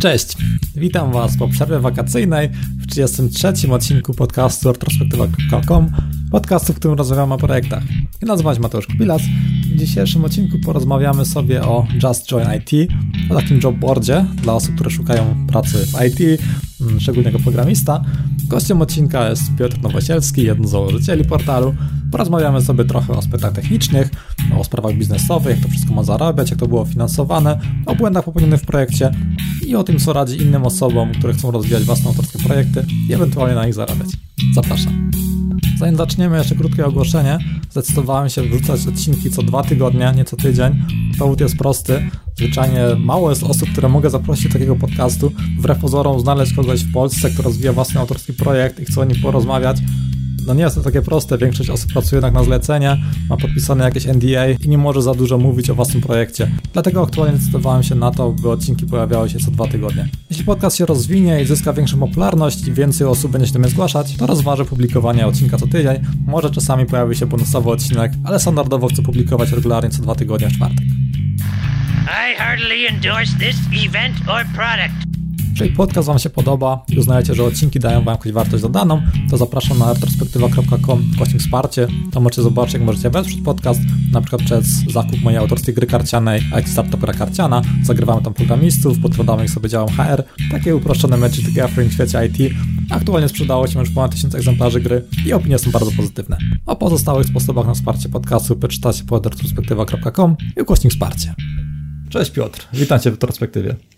Cześć, witam Was po przerwie wakacyjnej w 33. odcinku podcastu retrospektywa.com, podcastu, w którym rozmawiamy o projektach. Ja nazywam się Mateusz Kubilas. W dzisiejszym odcinku porozmawiamy sobie o Just Join IT, o takim jobboardzie dla osób, które szukają pracy w IT, mm, szczególnie jako programista. Gościem odcinka jest Piotr Nowosielski, jeden z założycieli portalu. Porozmawiamy sobie trochę o aspektach technicznych, o sprawach biznesowych, jak to wszystko ma zarabiać, jak to było finansowane, o błędach popełnionych w projekcie i o tym, co radzi innym osobom, które chcą rozwijać własne autorskie projekty i ewentualnie na nich zarabiać. Zapraszam. Zanim zaczniemy, jeszcze krótkie ogłoszenie. Zdecydowałem się wrzucać odcinki co dwa tygodnie, nie co tydzień. Powód jest prosty. Zwyczajnie mało jest osób, które mogę zaprosić do takiego podcastu. Wbrew pozorom znaleźć kogoś w Polsce, kto rozwija własny autorski projekt i chce o nim porozmawiać no nie jest to takie proste. Większość osób pracuje jednak na zlecenie, ma podpisane jakieś NDA i nie może za dużo mówić o własnym projekcie. Dlatego aktualnie zdecydowałem się na to, by odcinki pojawiały się co dwa tygodnie. Jeśli podcast się rozwinie i zyska większą popularność i więcej osób będzie się do mnie zgłaszać, to rozważę publikowanie odcinka co tydzień. Może czasami pojawi się bonusowy odcinek, ale standardowo chcę publikować regularnie co dwa tygodnie w czwartek. I heartily endorse this event or product. Jeżeli podcast Wam się podoba i uznajecie, że odcinki dają Wam jakąś wartość dodaną, to zapraszam na retrospektywa.com właśnie wsparcie. Tam możecie zobaczyć, jak możecie wesprzeć podcast, na przykład przez zakup mojej autorskiej gry karcianej, IT Startup Gra Karciana. Zagrywamy tam programistów, podkładamy ich sobie działam HR. Takie uproszczone Magic Gathering w świecie IT. Aktualnie sprzedało się już ponad 1000 egzemplarzy gry i opinie są bardzo pozytywne. O pozostałych sposobach na wsparcie podcastu przeczytacie pod retrospektywa.com i ukośnik wsparcie. Cześć Piotr, witam Cię w retrospektywie.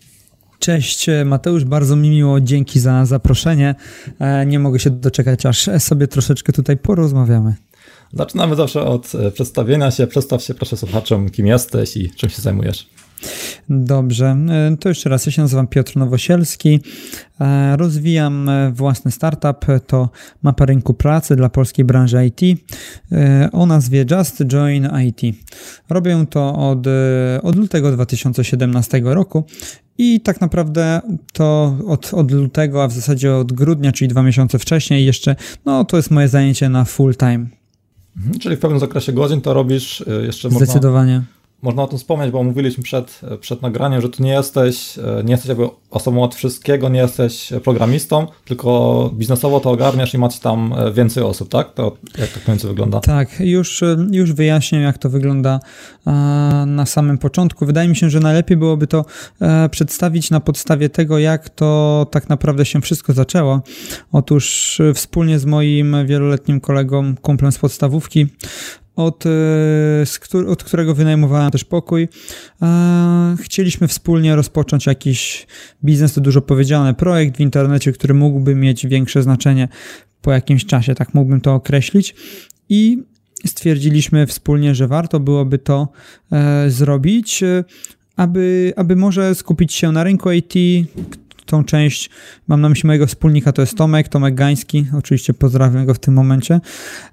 Cześć Mateusz, bardzo mi miło, dzięki za zaproszenie. E, nie mogę się doczekać, aż sobie troszeczkę tutaj porozmawiamy. Zaczynamy zawsze od e, przedstawienia się. Przedstaw się proszę słuchaczom, kim jesteś i czym się zajmujesz. Dobrze, e, to jeszcze raz. Ja się nazywam Piotr Nowosielski. Rozwijam własny startup. To mapa rynku pracy dla polskiej branży IT o nazwie Just Join IT. Robię to od, od lutego 2017 roku i tak naprawdę to od, od lutego, a w zasadzie od grudnia, czyli dwa miesiące wcześniej jeszcze, no to jest moje zajęcie na full time. Mhm, czyli w pewnym zakresie godzin to robisz y, jeszcze Zdecydowanie. Można można o tym wspomnieć, bo mówiliśmy przed, przed nagraniem, że tu nie jesteś, nie jesteś jakby osobą od wszystkiego, nie jesteś programistą, tylko biznesowo to ogarniasz i macie tam więcej osób, tak? To jak to w końcu wygląda? Tak, już, już wyjaśnię, jak to wygląda na samym początku. Wydaje mi się, że najlepiej byłoby to e, przedstawić na podstawie tego, jak to tak naprawdę się wszystko zaczęło. Otóż e, wspólnie z moim wieloletnim kolegą, kumplem z podstawówki, od, e, od którego wynajmowałem też pokój. Chcieliśmy wspólnie rozpocząć jakiś biznes, to dużo powiedziane, projekt w internecie, który mógłby mieć większe znaczenie po jakimś czasie, tak mógłbym to określić. I stwierdziliśmy wspólnie, że warto byłoby to e, zrobić, e, aby, aby może skupić się na rynku IT, tą część, mam na myśli mojego wspólnika, to jest Tomek, Tomek Gański, oczywiście pozdrawiam go w tym momencie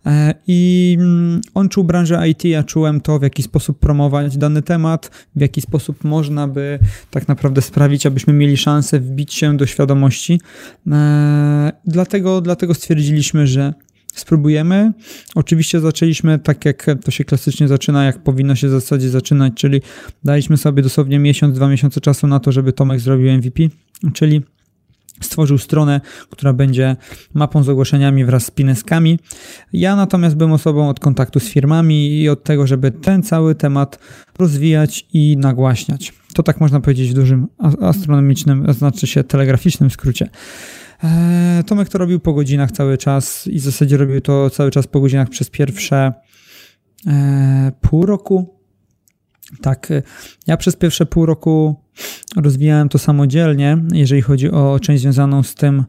e, i mm, on czuł branżę IT, ja czułem to, w jaki sposób promować dany temat, w jaki sposób można by tak naprawdę sprawić, abyśmy mieli szansę wbić się do świadomości. E, dlatego, dlatego stwierdziliśmy, że spróbujemy. Oczywiście zaczęliśmy tak, jak to się klasycznie zaczyna, jak powinno się w zasadzie zaczynać, czyli daliśmy sobie dosłownie miesiąc, dwa miesiące czasu na to, żeby Tomek zrobił MVP, czyli stworzył stronę, która będzie mapą z ogłoszeniami wraz z pineskami. Ja natomiast byłem osobą od kontaktu z firmami i od tego, żeby ten cały temat rozwijać i nagłaśniać. To tak można powiedzieć w dużym astronomicznym, znaczy się telegraficznym skrócie. E, Tomek to robił po godzinach cały czas i w zasadzie robił to cały czas po godzinach przez pierwsze e, pół roku. Tak, e, ja przez pierwsze pół roku rozwijałem to samodzielnie, jeżeli chodzi o część związaną z tym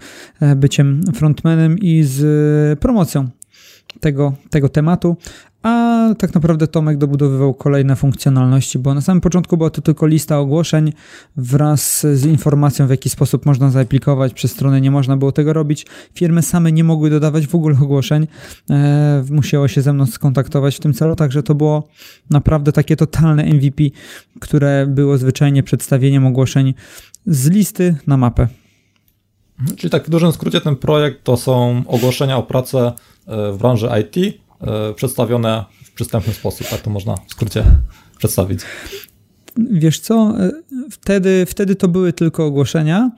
byciem frontmanem i z promocją tego, tego tematu, a tak naprawdę Tomek dobudowywał kolejne funkcjonalności, bo na samym początku była to tylko lista ogłoszeń wraz z informacją, w jaki sposób można zaaplikować. Przez stronę nie można było tego robić. Firmy same nie mogły dodawać w ogóle ogłoszeń. E, musiało się ze mną skontaktować w tym celu, także to było naprawdę takie totalne MVP, które było zwyczajnie przedstawieniem ogłoszeń z listy na mapę. Czyli tak w dużym skrócie ten projekt to są ogłoszenia o pracę w branży IT, E, przedstawione w przystępny sposób, tak to można w skrócie przedstawić. wiesz co, wtedy, wtedy to były tylko ogłoszenia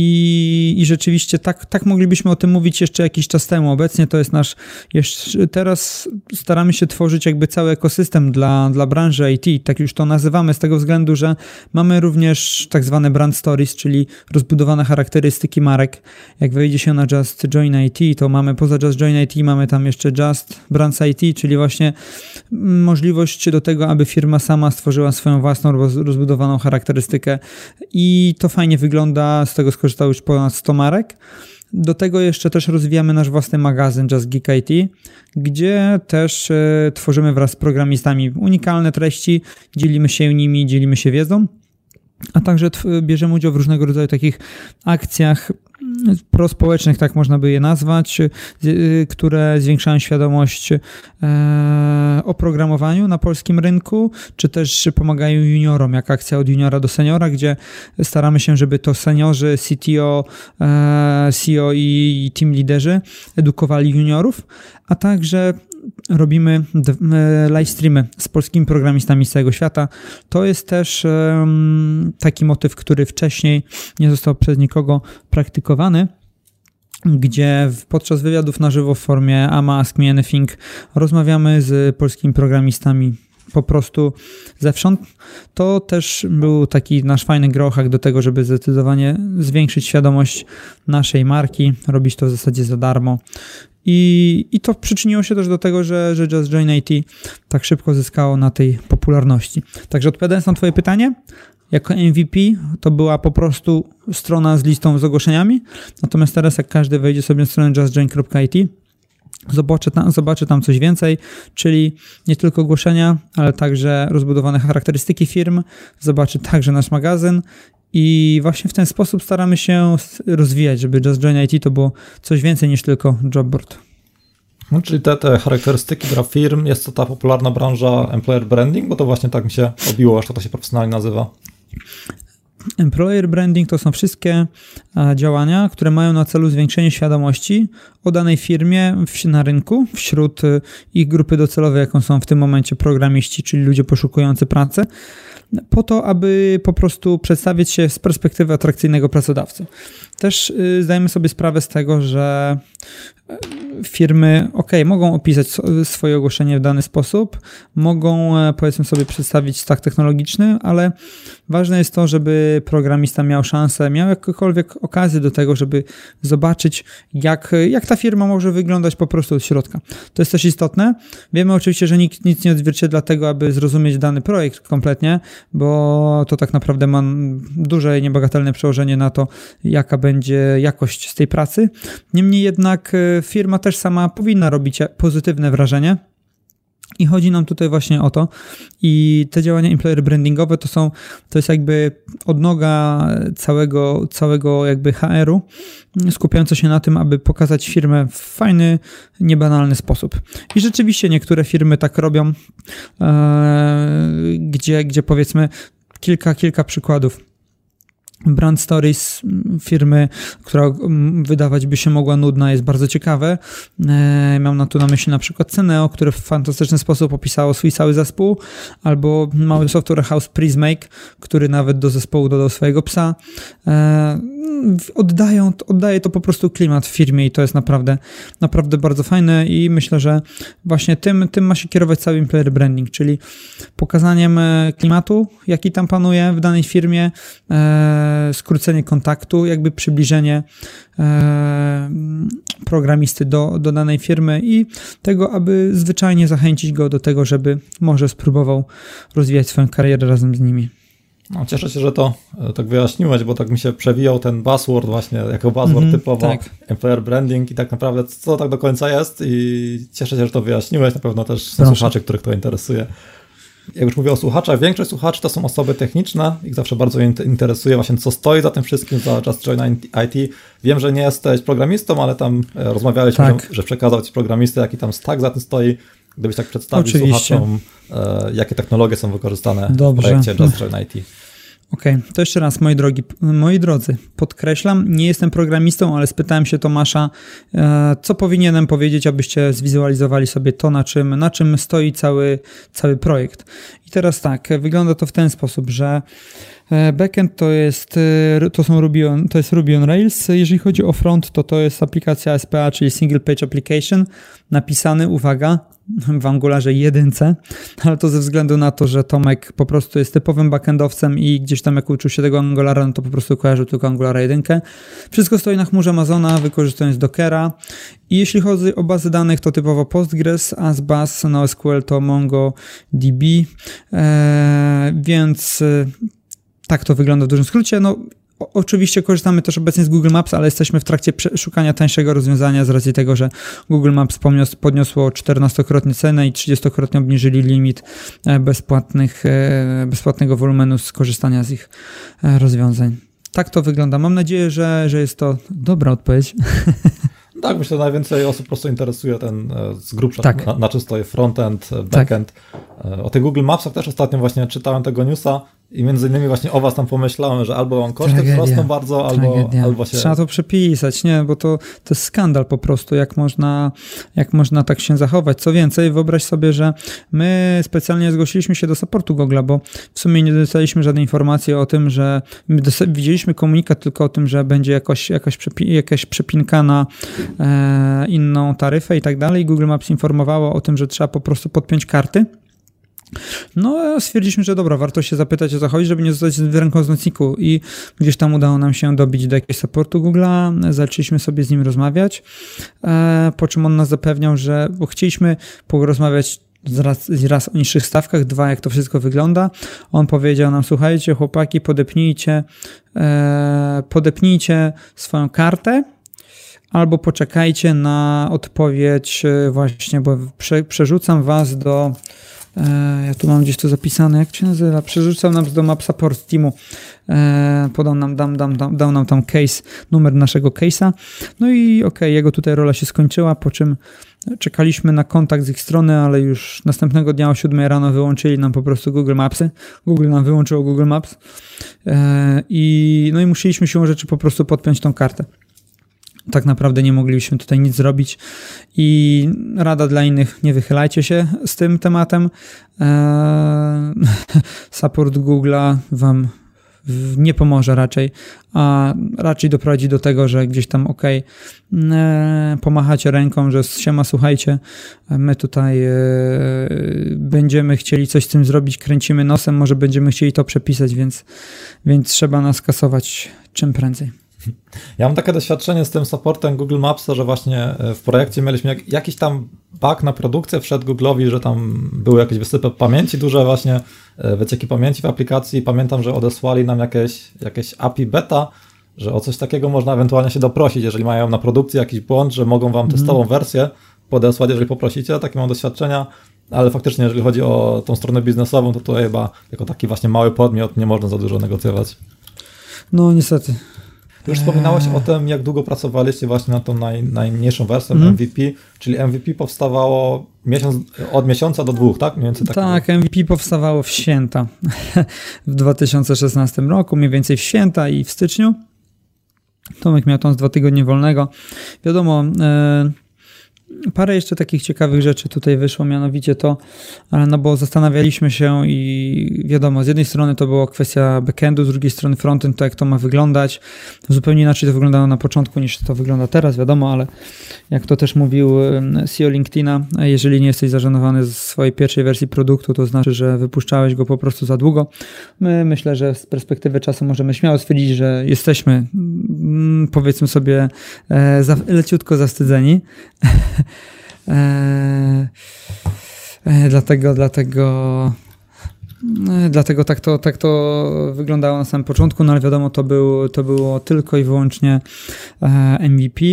i, I rzeczywiście tak, tak moglibyśmy o tym mówić jeszcze jakiś czas temu. Obecnie to jest nasz. Jeszcze, teraz staramy się tworzyć jakby cały ekosystem dla, dla branży IT. Tak już to nazywamy z tego względu, że mamy również tak zwane brand stories, czyli rozbudowane charakterystyki marek. Jak wejdzie się na Just Join IT, to mamy poza Just Join IT, mamy tam jeszcze Just Brands IT, czyli właśnie możliwość do tego, aby firma sama stworzyła swoją własną rozbudowaną charakterystykę. I to fajnie wygląda z tego skorzystania wykorzystało już ponad 100 marek. Do tego jeszcze też rozwijamy nasz własny magazyn Just Geek IT, gdzie też e, tworzymy wraz z programistami unikalne treści, dzielimy się nimi, dzielimy się wiedzą, a także bierzemy udział w różnego rodzaju takich akcjach prospołecznych, tak można by je nazwać, y, które zwiększają świadomość e, o programowaniu na polskim rynku, czy też pomagają juniorom, jak akcja od juniora do seniora, gdzie staramy się, żeby to seniorzy, CTO, e, CEO i team liderzy edukowali juniorów, a także robimy e, live streamy z polskimi programistami z całego świata. To jest też taki motyw, który wcześniej nie został przez nikogo praktykowany gdzie podczas wywiadów na żywo w formie Ama Ask Me Anything rozmawiamy z polskimi programistami po prostu zewsząd. To też był taki nasz fajny grochak do tego, żeby zdecydowanie zwiększyć świadomość naszej marki, robić to w zasadzie za darmo. I, I to przyczyniło się też do tego, że, że Just Join IT tak szybko zyskało na tej popularności. Także odpowiadając na Twoje pytanie, jako MVP to była po prostu strona z listą z ogłoszeniami, natomiast teraz jak każdy wejdzie sobie na stronę justjoin.it, zobaczy tam, zobaczy tam coś więcej, czyli nie tylko ogłoszenia, ale także rozbudowane charakterystyki firm, zobaczy także nasz magazyn i właśnie w ten sposób staramy się rozwijać, żeby Just Join IT to było coś więcej niż tylko jobboard. No, czyli te, te charakterystyki dla firm, jest to ta popularna branża employer branding, bo to właśnie tak mi się obiło, że to się profesjonalnie nazywa. Employer branding to są wszystkie działania, które mają na celu zwiększenie świadomości o danej firmie na rynku wśród y, ich grupy docelowej, jaką są w tym momencie programiści, czyli ludzie poszukujący pracy po to, aby po prostu przedstawić się z perspektywy atrakcyjnego pracodawcy. Też y, zdajemy sobie sprawę z tego, że firmy, ok, mogą opisać swoje ogłoszenie w dany sposób, mogą e, powiedzmy sobie przedstawić stack technologiczny, ale ważne jest to, żeby programista miał szansę, miał jakąkolwiek okazję do tego, żeby zobaczyć, jak, jak ta firma może wyglądać po prostu od środka. To jest też istotne. Wiemy oczywiście, że nikt nic nie odzwierciedla tego, aby zrozumieć dany projekt kompletnie, bo to tak naprawdę ma duże i niebagatelne przełożenie na to, jaka będzie jakość z tej pracy. Niemniej jednak e, firma też sama powinna robić pozytywne wrażenie. I chodzi nam tutaj właśnie o to. I te działania employer brandingowe to są, to jest jakby odnoga całego, całego jakby HR-u, skupiająca się na tym, aby pokazać firmę w fajny, niebanalny sposób. I rzeczywiście niektóre firmy tak robią, e, gdzie, gdzie powiedzmy kilka, kilka przykładów Brand Stories firmy, która wydawać by się mogła nudna, jest bardzo ciekawe. E, mam na tu na myśli na przykład Ceneo, które w fantastyczny sposób opisało swój cały zespół, albo mały software house Prismake, który nawet do zespołu dodał swojego psa. E, oddają, oddaje to po prostu klimat w firmie i to jest naprawdę, naprawdę bardzo fajne i myślę, że właśnie tym, tym ma się kierować cały employer branding, czyli pokazaniem e, klimatu, jaki tam panuje w danej firmie, skrócenie kontaktu, jakby przybliżenie e, programisty do, do danej firmy i tego, aby zwyczajnie zachęcić go do tego, żeby może spróbował rozwijać swoją karierę razem z nimi. No, cieszę się, że to e, tak wyjaśniłeś, bo tak mi się przewijał ten buzzword właśnie jako buzzword mm -hmm, typowo tak. employer branding i tak naprawdę co tak do końca jest i cieszę się, że to wyjaśniłeś, na pewno też są słuchacze, których to interesuje jak już mówię o słuchaczach, większość słuchaczy to są osoby techniczne, ich zawsze bardzo interesuje właśnie co stoi za tym wszystkim, za Just Join IT. Wiem, że nie jesteś programistą, ale tam e, rozmawialiśmy, tak. że, że przekazał ci programistę, jaki tam stack za tym stoi. Gdybyś tak przedstawił Oczywiście. słuchaczom, e, jakie technologie są wykorzystane Dobrze. w projekcie Just Join IT. Okay. to jeszcze raz, moi drogi, moi drodzy, podkreślam, nie jestem programistą, ale spytałem się Tomasza, e, co powinienem powiedzieć, abyście zwizualizowali sobie to, na czym, na czym stoi cały, cały projekt. I teraz tak, wygląda to w ten sposób, że backend to jest, e, to są Ruby on, to jest Ruby on Rails. Jeżeli chodzi o front, to to jest aplikacja SPA, czyli Single Page Application, napisany, uwaga, w Angularze 1, ale to ze względu na to, że Tomek po prostu jest typowym backendowcem i gdzieś tam jak uczył się tego Angulara, no to po prostu kojarzył tylko Angulara 1. Wszystko stoi na chmurze Amazona, wykorzystując Dockera i jeśli chodzi o bazy danych, to typowo Postgres, ASBAS, NoSQL to MongoDB, eee, więc e, tak to wygląda w dużym skrócie. No, Oczywiście korzystamy też obecnie z Google Maps, ale jesteśmy w trakcie szukania tańszego rozwiązania z racji tego, że Google Maps podniosło 14-krotnie cenę i 30-krotnie obniżyli limit e, bezpłatnych, e, bezpłatnego wolumenu skorzystania z ich e, rozwiązań. Tak to wygląda. Mam nadzieję, że, że jest to dobra odpowiedź. Tak, myślę, że najwięcej osób po prostu interesuje ten z grubsza, tak. na, na czym stoi frontend, backend. Tak. O tych Google Mapsach też ostatnio właśnie czytałem tego newsa i między innymi właśnie o was tam pomyślałem, że albo on koszty Tragedia. wzrosną bardzo, albo, albo się... Trzeba to przepisać, nie, bo to, to jest skandal po prostu, jak można, jak można tak się zachować. Co więcej, wyobraź sobie, że my specjalnie zgłosiliśmy się do supportu Google, bo w sumie nie dostaliśmy żadnej informacji o tym, że my widzieliśmy komunikat tylko o tym, że będzie jakoś, jakaś, przepi jakaś przepinka na e, inną taryfę i tak dalej. Google Maps informowało o tym, że trzeba po prostu podpiąć karty no, stwierdziliśmy, że dobra, warto się zapytać o co chodzi, żeby nie zostać w ręką z nocniku i gdzieś tam udało nam się dobić do jakiegoś supportu Google'a, zaczęliśmy sobie z nim rozmawiać, e, po czym on nas zapewniał, że chcieliśmy porozmawiać raz, raz o niższych stawkach, dwa jak to wszystko wygląda. On powiedział nam, słuchajcie chłopaki, podepnijcie, e, podepnijcie swoją kartę, albo poczekajcie na odpowiedź e, właśnie, bo prze, przerzucam was do E, ja tu mam gdzieś to zapisane, jak się nazywa? Przerzucał nam do Map Support Teamu, e, podał nam, dam, dam, dam, dał nam tam case, numer naszego case'a. No i okej, okay, jego tutaj rola się skończyła, po czym czekaliśmy na kontakt z ich strony, ale już następnego dnia o 7 rano wyłączyli nam po prostu Google Mapsy. Google nam wyłączyło Google Maps e, i no i musieliśmy się rzeczy po prostu podpiąć tą kartę tak naprawdę nie mogliśmy tutaj nic zrobić i rada dla innych, nie wychylajcie się z tym tematem. Eee, support Google'a wam nie pomoże raczej, a raczej doprowadzi do tego, że gdzieś tam ok, e, pomachacie ręką, że siema, słuchajcie, my tutaj e, będziemy chcieli coś z tym zrobić, kręcimy nosem, może będziemy chcieli to przepisać, więc, więc trzeba nas kasować czym prędzej. Ja mam takie doświadczenie z tym supportem Google Maps, że właśnie e, w projekcie mieliśmy jak, jakiś tam bug na produkcję, wszedł Google'owi, że tam były jakieś wysypy pamięci, duże właśnie e, wycieki pamięci w aplikacji. Pamiętam, że odesłali nam jakieś, jakieś API beta, że o coś takiego można ewentualnie się doprosić, jeżeli mają na produkcji jakiś błąd, że mogą wam testową mm. wersję podesłać, jeżeli poprosicie. Takie mam doświadczenia, ale faktycznie, jeżeli chodzi o tą stronę biznesową, to tutaj chyba jako taki właśnie mały podmiot nie można za dużo negocjować. No niestety. Już wspominałeś o tym, jak długo pracowaliście właśnie nad tą naj, najmniejszą wersją mm. MVP, czyli MVP powstawało miesiąc, od miesiąca do dwóch, tak? Mniej więcej tak, tak MVP powstawało w święta w 2016 roku, mniej więcej w święta i w styczniu. Tomek miał tam z dwa tygodnie wolnego. Wiadomo, yy, Parę jeszcze takich ciekawych rzeczy tutaj wyszło, mianowicie to, no bo zastanawialiśmy się i wiadomo, z jednej strony to była kwestia backendu, z drugiej strony frontend, to jak to ma wyglądać. Zupełnie inaczej to wyglądało na początku niż to wygląda teraz, wiadomo, ale jak to też mówił CEO LinkedIna, jeżeli nie jesteś zażenowany z swojej pierwszej wersji produktu, to znaczy, że wypuszczałeś go po prostu za długo. My myślę, że z perspektywy czasu możemy śmiało stwierdzić, że jesteśmy mm, powiedzmy sobie e, leciutko zawstydzeni E, e, dlatego, dlatego e, Dlatego tak to, tak to wyglądało na samym początku, no ale wiadomo, to, był, to było tylko i wyłącznie MVP.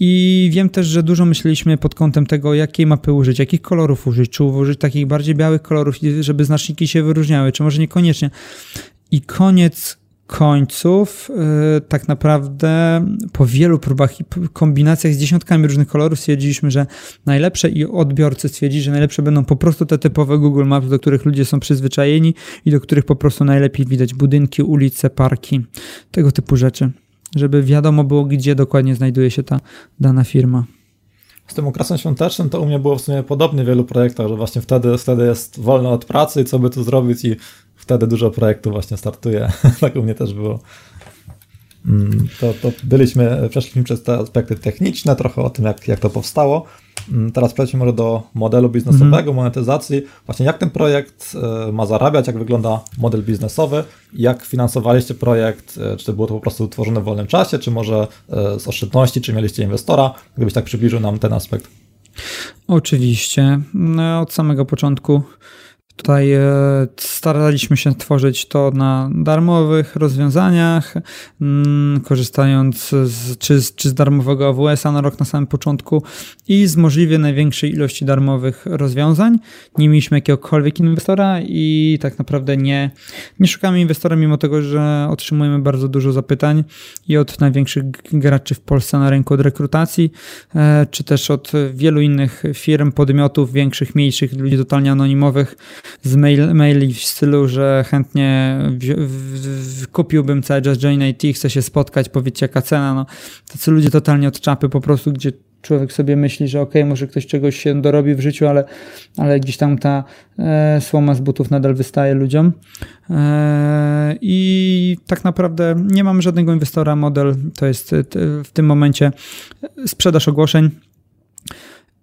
I wiem też, że dużo myśleliśmy pod kątem tego, jakiej mapy użyć, jakich kolorów użyć, czy użyć takich bardziej białych kolorów, żeby znaczniki się wyróżniały, czy może niekoniecznie. I koniec końców yy, tak naprawdę po wielu próbach i kombinacjach z dziesiątkami różnych kolorów stwierdziliśmy, że najlepsze i odbiorcy stwierdzili, że najlepsze będą po prostu te typowe Google Maps, do których ludzie są przyzwyczajeni i do których po prostu najlepiej widać budynki, ulice, parki, tego typu rzeczy, żeby wiadomo było, gdzie dokładnie znajduje się ta dana firma. Z tym okresem świątecznym to u mnie było w sumie podobnie w wielu projektach, że właśnie wtedy, wtedy jest wolno od pracy, co by tu zrobić i wtedy dużo projektów właśnie startuje. tak u mnie też było. Mm, to, to byliśmy, przeszliśmy przez te aspekty techniczne, trochę o tym, jak, jak to powstało. Mm, teraz przejdźmy może do modelu biznesowego, mm. monetyzacji. Właśnie jak ten projekt e, ma zarabiać, jak wygląda model biznesowy, jak finansowaliście projekt, e, czy to było to po prostu utworzone w wolnym czasie, czy może e, z oszczędności, czy mieliście inwestora, gdybyś tak przybliżył nam ten aspekt. Oczywiście. No, od samego początku Tutaj e, staraliśmy się tworzyć to na darmowych rozwiązaniach, mm, korzystając z, czy, czy z darmowego AWS-a na rok na samym początku i z możliwie największej ilości darmowych rozwiązań. Nie mieliśmy jakiegokolwiek inwestora i tak naprawdę nie, nie szukamy inwestora, mimo tego, że otrzymujemy bardzo dużo zapytań i od największych graczy w Polsce na rynku od rekrutacji, e, czy też od wielu innych firm, podmiotów, większych, mniejszych, ludzi totalnie anonimowych z mail, maili w stylu, że chętnie w, w, w, kupiłbym cały Just Join IT, chcę się spotkać, powiedzcie jaka cena. No, tacy ludzie totalnie od czapy po prostu, gdzie człowiek sobie myśli, że ok, może ktoś czegoś się dorobi w życiu, ale, ale gdzieś tam ta e, słoma z butów nadal wystaje ludziom. E, I tak naprawdę nie mamy żadnego inwestora. Model to jest w tym momencie sprzedaż ogłoszeń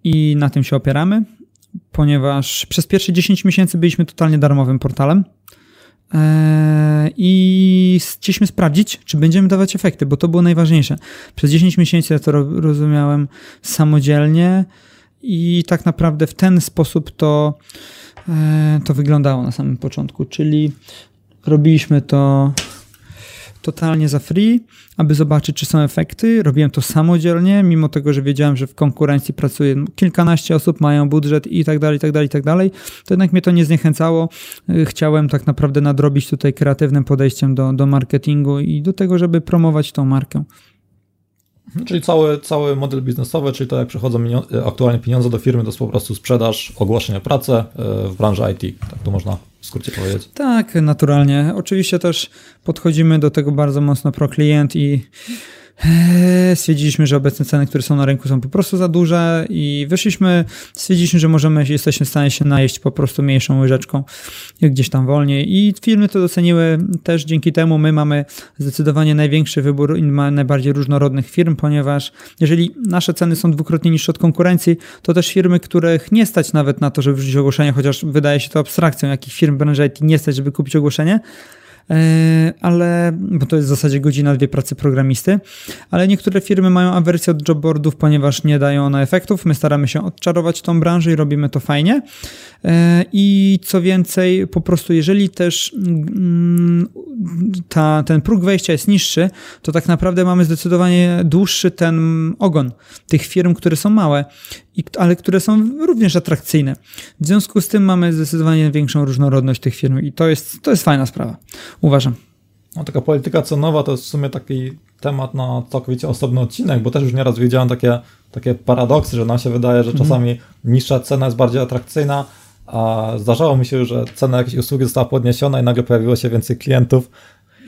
i na tym się opieramy ponieważ przez pierwsze 10 miesięcy byliśmy totalnie darmowym portalem. Eee, I chcieliśmy sprawdzić, czy będziemy dawać efekty, bo to było najważniejsze. Przez 10 miesięcy ja to rozumiałem samodzielnie i tak naprawdę w ten sposób to, eee, to wyglądało na samym początku. Czyli robiliśmy to totalnie za free, aby zobaczyć, czy są efekty. Robiłem to samodzielnie, mimo tego, że wiedziałem, że w konkurencji pracuje kilkanaście osób, mają budżet i tak dalej, i tak dalej, i tak dalej. To jednak mnie to nie zniechęcało. Y, chciałem tak naprawdę nadrobić tutaj kreatywnym podejściem do, do marketingu i do tego, żeby promować tą markę. Czyli cały, cały model biznesowy, czyli to jak przychodzą aktualnie pieniądze do firmy, to jest po prostu sprzedaż, ogłoszenie pracy e, w branży IT. Tak to można skrócie powiedzieć. Tak, naturalnie. Oczywiście też podchodzimy do tego bardzo mocno pro klient i stwierdziliśmy, że obecne ceny, które są na rynku są po prostu za duże i wyszliśmy, stwierdziliśmy, że możemy, jesteśmy w stanie się najeść po prostu mniejszą łyżeczką gdzieś tam wolniej. I firmy to doceniły też dzięki temu. My mamy zdecydowanie największy wybór najbardziej różnorodnych firm, ponieważ jeżeli nasze ceny są dwukrotnie niższe od konkurencji, to też firmy, których nie stać nawet na to, żeby wrzucić ogłoszenie, chociaż wydaje się to abstrakcją, jakich firm branży IT nie stać, żeby kupić ogłoszenie, ale, bo to jest w zasadzie godzina, dwie pracy programisty, ale niektóre firmy mają awersję od jobboardów, ponieważ nie dają one efektów. My staramy się odczarować tą branżę i robimy to fajnie. E, I co więcej, po prostu jeżeli też mm, ta, ten próg wejścia jest niższy, to tak naprawdę mamy zdecydowanie dłuższy ten ogon tych firm, które są małe, ale które są również atrakcyjne. W związku z tym mamy zdecydowanie większą różnorodność tych firm i to jest, to jest fajna sprawa, uważam. No, taka polityka cenowa to jest w sumie taki temat na całkowicie osobny odcinek, bo też już nieraz widziałem takie, takie paradoksy, że nam się wydaje, że mhm. czasami niższa cena jest bardziej atrakcyjna, a zdarzało mi się, że cena jakiejś usługi została podniesiona i nagle pojawiło się więcej klientów.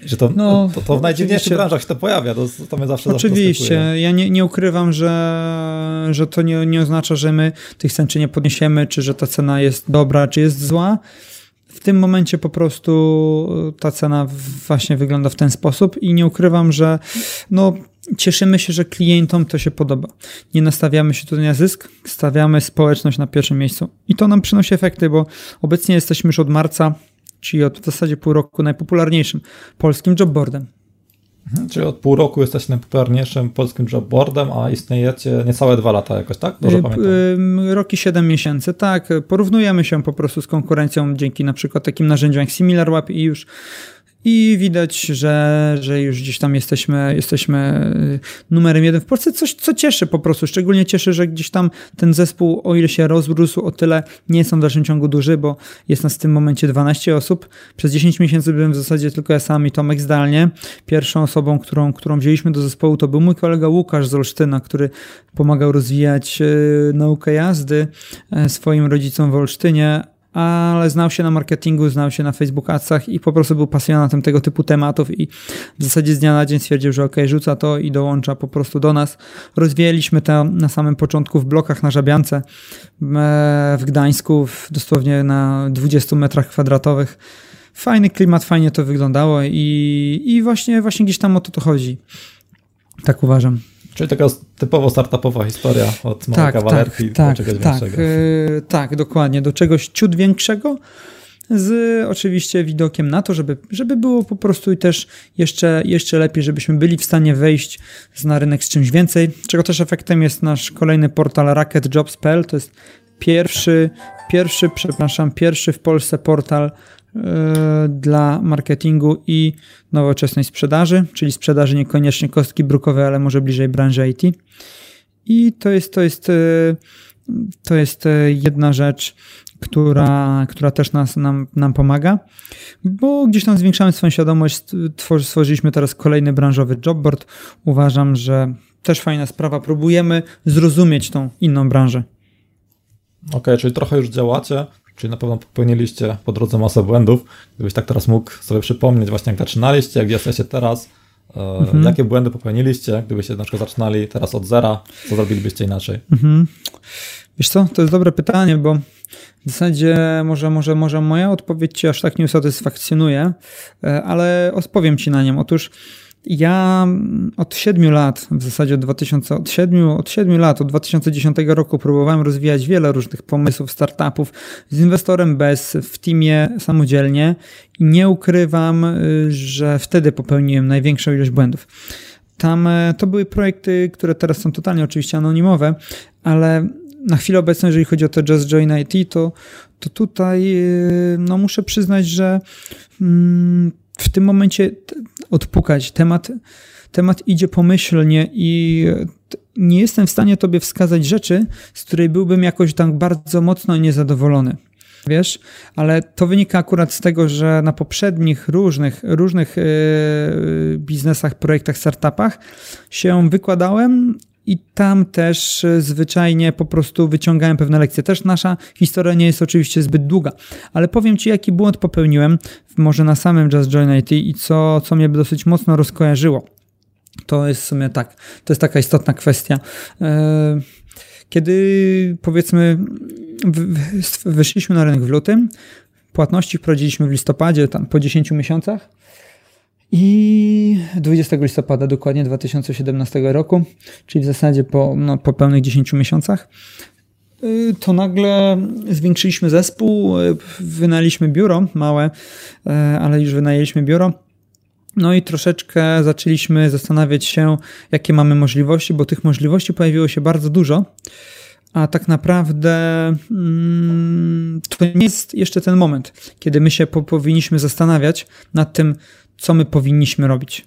Że to, no, to, to w najdziwniejszych branżach się to pojawia, to, to mnie zawsze Oczywiście, ja nie, nie ukrywam, że, że to nie, nie oznacza, że my tych cen czy nie podniesiemy, czy że ta cena jest dobra, czy jest zła. W tym momencie po prostu ta cena właśnie wygląda w ten sposób i nie ukrywam, że no, cieszymy się, że klientom to się podoba. Nie nastawiamy się tutaj na zysk, stawiamy społeczność na pierwszym miejscu. I to nam przynosi efekty, bo obecnie jesteśmy już od marca, czyli od w zasadzie pół roku najpopularniejszym polskim jobboardem. Mhm, czyli od pół roku jesteś najpopularniejszym polskim jobboardem, a istniejecie niecałe dwa lata jakoś, tak? Dobrze y, pamiętam. Roki 7 miesięcy, tak. Porównujemy się po prostu z konkurencją dzięki na przykład takim narzędziom jak SimilarWeb i już i widać, że, że już gdzieś tam jesteśmy, jesteśmy numerem jeden w Polsce, coś co cieszy po prostu. Szczególnie cieszy, że gdzieś tam ten zespół, o ile się rozrósł, o tyle nie on w dalszym ciągu duży, bo jest nas w tym momencie 12 osób. Przez 10 miesięcy byłem w zasadzie tylko ja sam i Tomek zdalnie. Pierwszą osobą, którą, którą wzięliśmy do zespołu to był mój kolega Łukasz z Olsztyna, który pomagał rozwijać naukę jazdy swoim rodzicom w Olsztynie, ale znał się na marketingu, znał się na Facebook Adsach i po prostu był pasjonatem tego typu tematów i w zasadzie z dnia na dzień stwierdził, że ok, rzuca to i dołącza po prostu do nas. Rozwijaliśmy to na samym początku w blokach na Żabiance e, w Gdańsku, dosłownie na 20 metrach kwadratowych. Fajny klimat, fajnie to wyglądało i, i właśnie, właśnie gdzieś tam o to, to chodzi. Tak uważam. Czyli taka typowo startupowa historia od małej tak, kawalerki tak, do tak, czegoś tak, większego. Yy, tak, dokładnie, do czegoś ciut większego z oczywiście widokiem na to, żeby, żeby było po prostu i też jeszcze, jeszcze lepiej, żebyśmy byli w stanie wejść na rynek z czymś więcej, czego też efektem jest nasz kolejny portal racketjobs.pl, to jest pierwszy, pierwszy, przepraszam, pierwszy w Polsce portal dla marketingu i nowoczesnej sprzedaży, czyli sprzedaży niekoniecznie kostki brukowej, ale może bliżej branży IT. I to jest, to jest, e, to jest e, jedna rzecz, która, która też nas, nam, nam pomaga, bo gdzieś tam zwiększamy swoją świadomość, stworzyliśmy teraz kolejny branżowy jobboard. Uważam, że też fajna sprawa, próbujemy zrozumieć tą inną branżę. Okej, okay, czyli trochę już działacie, Czyli na pewno popełniliście po drodze masę błędów. Gdybyś tak teraz mógł sobie przypomnieć właśnie jak zaczynaliście, jak jesteście teraz, e, mhm. jakie błędy popełniliście, gdybyście na przykład zaczynali teraz od zera, co zrobilibyście inaczej? Mhm. Wiesz co, to jest dobre pytanie, bo w zasadzie może, może, może moja odpowiedź ci aż tak nie usatysfakcjonuje, e, ale odpowiem ci na nią. Otóż ja od 7 lat, w zasadzie od 2000, od 7, od 7 lat, od 2010 roku próbowałem rozwijać wiele różnych pomysłów, startupów z inwestorem bez, w teamie samodzielnie i nie ukrywam, y, że wtedy popełniłem największą ilość błędów. Tam e, to były projekty, które teraz są totalnie oczywiście anonimowe, ale na chwilę obecną, jeżeli chodzi o to Just Join IT, to, to tutaj y, no, muszę przyznać, że mm, w tym momencie odpukać. Temat, temat idzie pomyślnie i nie jestem w stanie tobie wskazać rzeczy, z której byłbym jakoś tak bardzo mocno niezadowolony. Wiesz, ale to wynika akurat z tego, że na poprzednich różnych, różnych yy, biznesach, projektach, startupach się wykładałem i tam też e, zwyczajnie po prostu wyciągałem pewne lekcje. Też nasza historia nie jest oczywiście zbyt długa, ale powiem Ci, jaki błąd popełniłem może na samym Just Join IT i co, co mnie dosyć mocno rozkojarzyło. To jest w sumie tak, to jest taka istotna kwestia. E, kiedy powiedzmy wyszliśmy na rynek w lutym, płatności wprowadziliśmy w listopadzie, tam po 10 miesiącach, i 20 listopada dokładnie 2017 roku, czyli w zasadzie po, no, po pełnych 10 miesiącach, y, to nagle zwiększyliśmy zespół, y, wynaliśmy biuro małe, y, ale już wynajęliśmy biuro. No i troszeczkę zaczęliśmy zastanawiać się, jakie mamy możliwości, bo tych możliwości pojawiło się bardzo dużo. A tak naprawdę mm, to nie jest jeszcze ten moment, kiedy my się po, powinniśmy zastanawiać nad tym, co my powinniśmy robić.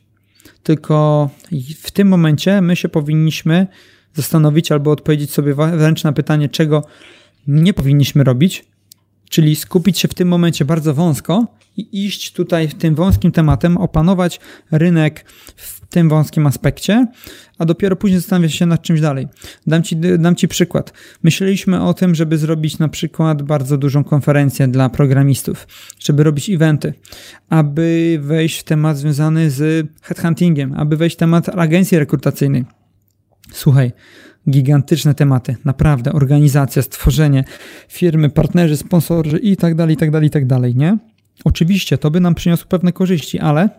Tylko w tym momencie my się powinniśmy zastanowić albo odpowiedzieć sobie wręcz na pytanie, czego nie powinniśmy robić, czyli skupić się w tym momencie bardzo wąsko i iść tutaj tym wąskim tematem, opanować rynek w tym wąskim aspekcie, a dopiero później zastanawiać się nad czymś dalej. Dam ci, dam ci przykład. Myśleliśmy o tym, żeby zrobić na przykład bardzo dużą konferencję dla programistów, żeby robić eventy, aby wejść w temat związany z headhuntingiem, aby wejść w temat agencji rekrutacyjnej. Słuchaj, gigantyczne tematy, naprawdę, organizacja, stworzenie, firmy, partnerzy, sponsorzy i tak dalej, i tak dalej, i tak dalej, nie? Oczywiście to by nam przyniosło pewne korzyści, ale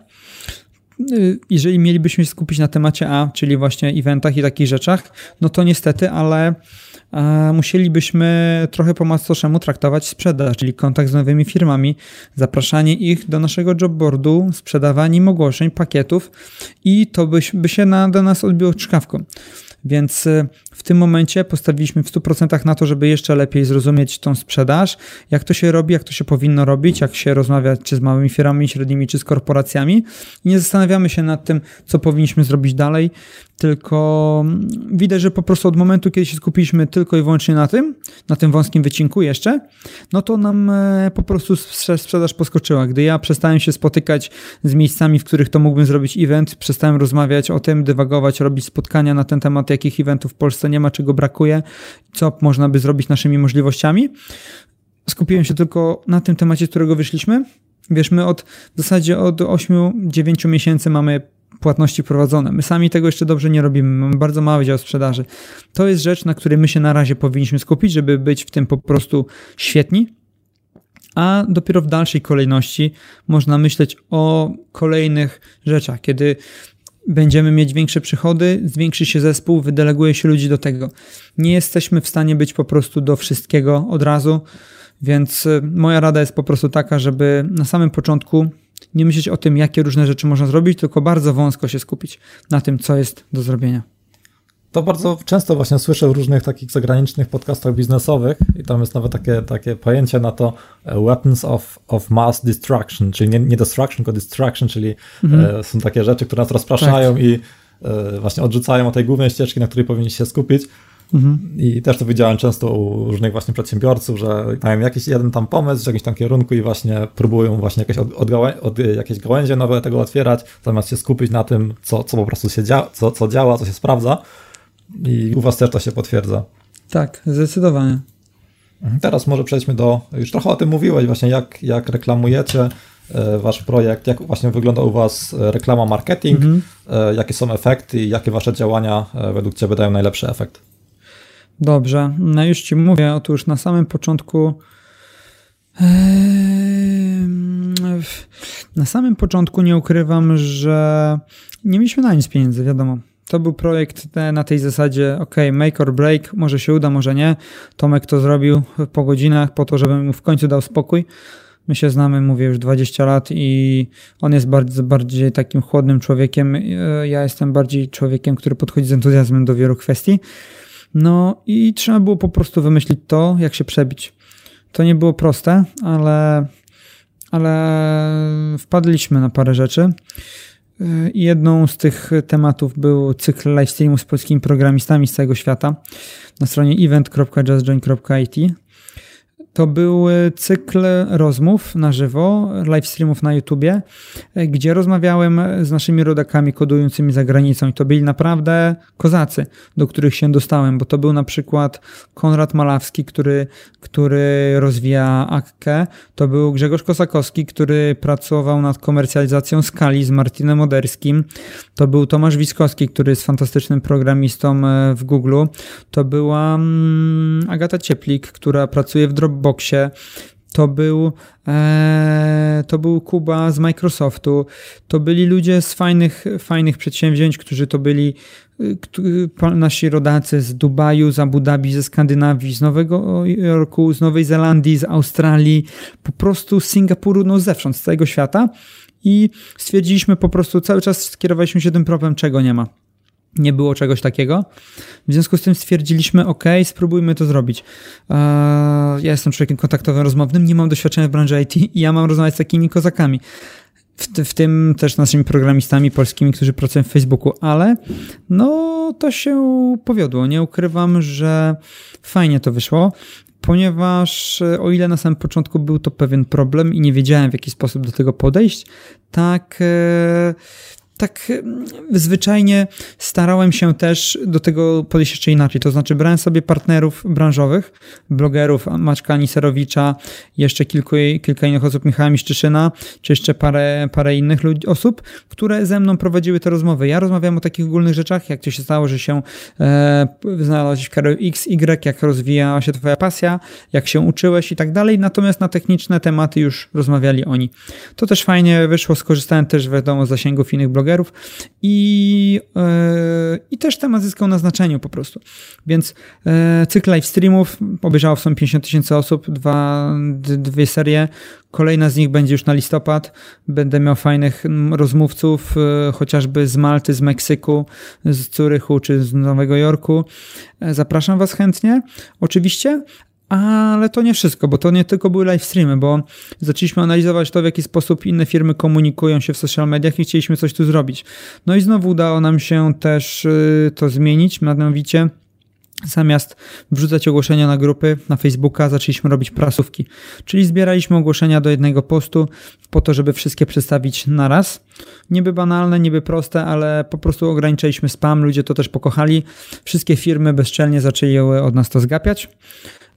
y, jeżeli mielibyśmy się skupić na temacie A, czyli właśnie eventach i takich rzeczach, no to niestety, ale musielibyśmy trochę po macoszemu traktować sprzedaż, czyli kontakt z nowymi firmami, zapraszanie ich do naszego jobboardu, sprzedawanie im ogłoszeń, pakietów i to by, by się na, do nas odbiło czkawką. Więc y, w tym momencie postawiliśmy w 100% na to, żeby jeszcze lepiej zrozumieć tą sprzedaż, jak to się robi, jak to się powinno robić, jak się rozmawia czy z małymi firmami średnimi, czy z korporacjami. I nie zastanawiamy się nad tym, co powinniśmy zrobić dalej, tylko mm, widać, że po prostu od momentu, kiedy się skupiliśmy tylko i wyłącznie na tym, na tym wąskim wycinku jeszcze, no to nam e, po prostu sprzedaż poskoczyła. Gdy ja przestałem się spotykać z miejscami, w których to mógłbym zrobić event, przestałem rozmawiać o tym, dywagować, robić spotkania na ten temat, jakich eventów w Polsce nie ma, czego brakuje, co można by zrobić naszymi możliwościami. Skupiłem się tylko na tym temacie, z którego wyszliśmy. Wiesz, my od w zasadzie od 8-9 miesięcy mamy płatności prowadzone. My sami tego jeszcze dobrze nie robimy, mamy bardzo mały dział sprzedaży. To jest rzecz, na której my się na razie powinniśmy skupić, żeby być w tym po prostu świetni. A dopiero w dalszej kolejności można myśleć o kolejnych rzeczach, kiedy będziemy mieć większe przychody, zwiększy się zespół, wydeleguje się ludzi do tego. Nie jesteśmy w stanie być po prostu do wszystkiego od razu, więc y, moja rada jest po prostu taka, żeby na samym początku nie myśleć o tym, jakie różne rzeczy można zrobić, tylko bardzo wąsko się skupić na tym, co jest do zrobienia. To bardzo często właśnie słyszę w różnych takich zagranicznych podcastach biznesowych i tam jest nawet takie, takie pojęcie na to e, weapons of, of mass destruction, czyli nie, nie destruction, tylko destruction, czyli mhm. e, są takie rzeczy, które nas rozpraszają tak. i e, właśnie odrzucają od tej głównej ścieżki, na której powinni się skupić. Mhm. I też to widziałem często u różnych właśnie przedsiębiorców, że mają jakiś jeden tam pomysł w jakimś tam kierunku i właśnie próbują właśnie jakieś, od, od, od, jakieś gałęzie nowe tego otwierać, zamiast się skupić na tym, co, co po prostu się dzia co, co działa, co się sprawdza. I u was też to się potwierdza. Tak, zdecydowanie. Mhm. Teraz może przejdźmy do, już trochę o tym mówiłeś, właśnie jak, jak reklamujecie e, wasz projekt, jak właśnie wygląda u was e, reklama marketing, mhm. E, jakie są efekty i jakie wasze działania według ciebie dają najlepszy efekt? Dobrze, no już ci mówię, otóż na samym początku na samym początku nie ukrywam, że nie mieliśmy na nic pieniędzy, wiadomo. To był projekt na tej zasadzie, ok, make or break, może się uda, może nie. Tomek to zrobił po godzinach po to, żeby mu w końcu dał spokój. My się znamy, mówię, już 20 lat i on jest bardzo, bardziej takim chłodnym człowiekiem. Ja jestem bardziej człowiekiem, który podchodzi z entuzjazmem do wielu kwestii. No i trzeba było po prostu wymyślić to, jak się przebić. To nie było proste, ale, ale wpadliśmy na parę rzeczy. I jedną z tych tematów był cykl livestreamu z polskimi programistami z całego świata na stronie event.justjoin.it. To był cykl rozmów na żywo, live streamów na YouTubie, gdzie rozmawiałem z naszymi rodakami kodującymi za granicą i to byli naprawdę kozacy, do których się dostałem, bo to był na przykład Konrad Malawski, który, który rozwija Akkę, to był Grzegorz Kosakowski, który pracował nad komercjalizacją skali z Martinem Moderskim, to był Tomasz Wiskowski, który jest fantastycznym programistą e, w Google, to była mm, Agata Cieplik, która pracuje w Dropbox Dropboxie, to był, e, to był Kuba z Microsoftu, to byli ludzie z fajnych, fajnych przedsięwzięć, którzy to byli e, nasi rodacy z Dubaju, z Abu Dhabi, ze Skandynawii, z Nowego Jorku, z Nowej Zelandii, z Australii, po prostu z Singapuru, no zewsząd, z całego świata. I stwierdziliśmy po prostu, cały czas skierowaliśmy się tym problem, czego nie ma nie było czegoś takiego. W związku z tym stwierdziliśmy, ok, spróbujmy to zrobić. Ja jestem człowiekiem kontaktowym, rozmownym, nie mam doświadczenia w branży IT i ja mam rozmawiać z takimi kozakami. W, w, tym też naszymi programistami polskimi, którzy pracują w Facebooku, ale no to się powiodło. Nie ukrywam, że fajnie to wyszło, ponieważ o ile na samym początku był to pewien problem i nie wiedziałem w jaki sposób do tego podejść, tak. Tak zwyczajnie starałem się też do tego podejść jeszcze inaczej. To znaczy, brałem sobie partnerów branżowych, blogerów Maczka Niserowicza, jeszcze kilku, kilka innych osób, Michała Miszczyszyna, czy jeszcze parę, parę innych ludzi, osób, które ze mną prowadziły te rozmowy. Ja rozmawiałem o takich ogólnych rzeczach, jak to się stało, że się e, znalazłeś w karierze X, Y, jak rozwijała się Twoja pasja, jak się uczyłeś i tak dalej. Natomiast na techniczne tematy już rozmawiali oni. To też fajnie wyszło, skorzystałem też wiadomo z zasięgów innych blogerów blogerów i, i też temat zyskał na znaczeniu po prostu. Więc cykl live streamów obejrzało w sumie 50 tysięcy osób, dwa, dwie serie. Kolejna z nich będzie już na listopad. Będę miał fajnych rozmówców, chociażby z Malty, z Meksyku, z Curychu czy z Nowego Jorku. Zapraszam Was chętnie, oczywiście. Ale to nie wszystko, bo to nie tylko były live streamy, bo zaczęliśmy analizować to, w jaki sposób inne firmy komunikują się w social mediach i chcieliśmy coś tu zrobić. No i znowu udało nam się też y, to zmienić, mianowicie Zamiast wrzucać ogłoszenia na grupy na Facebooka, zaczęliśmy robić prasówki. Czyli zbieraliśmy ogłoszenia do jednego postu po to, żeby wszystkie przedstawić na raz. Niby banalne, niby proste, ale po prostu ograniczyliśmy spam, ludzie to też pokochali. Wszystkie firmy bezczelnie zaczęły od nas to zgapiać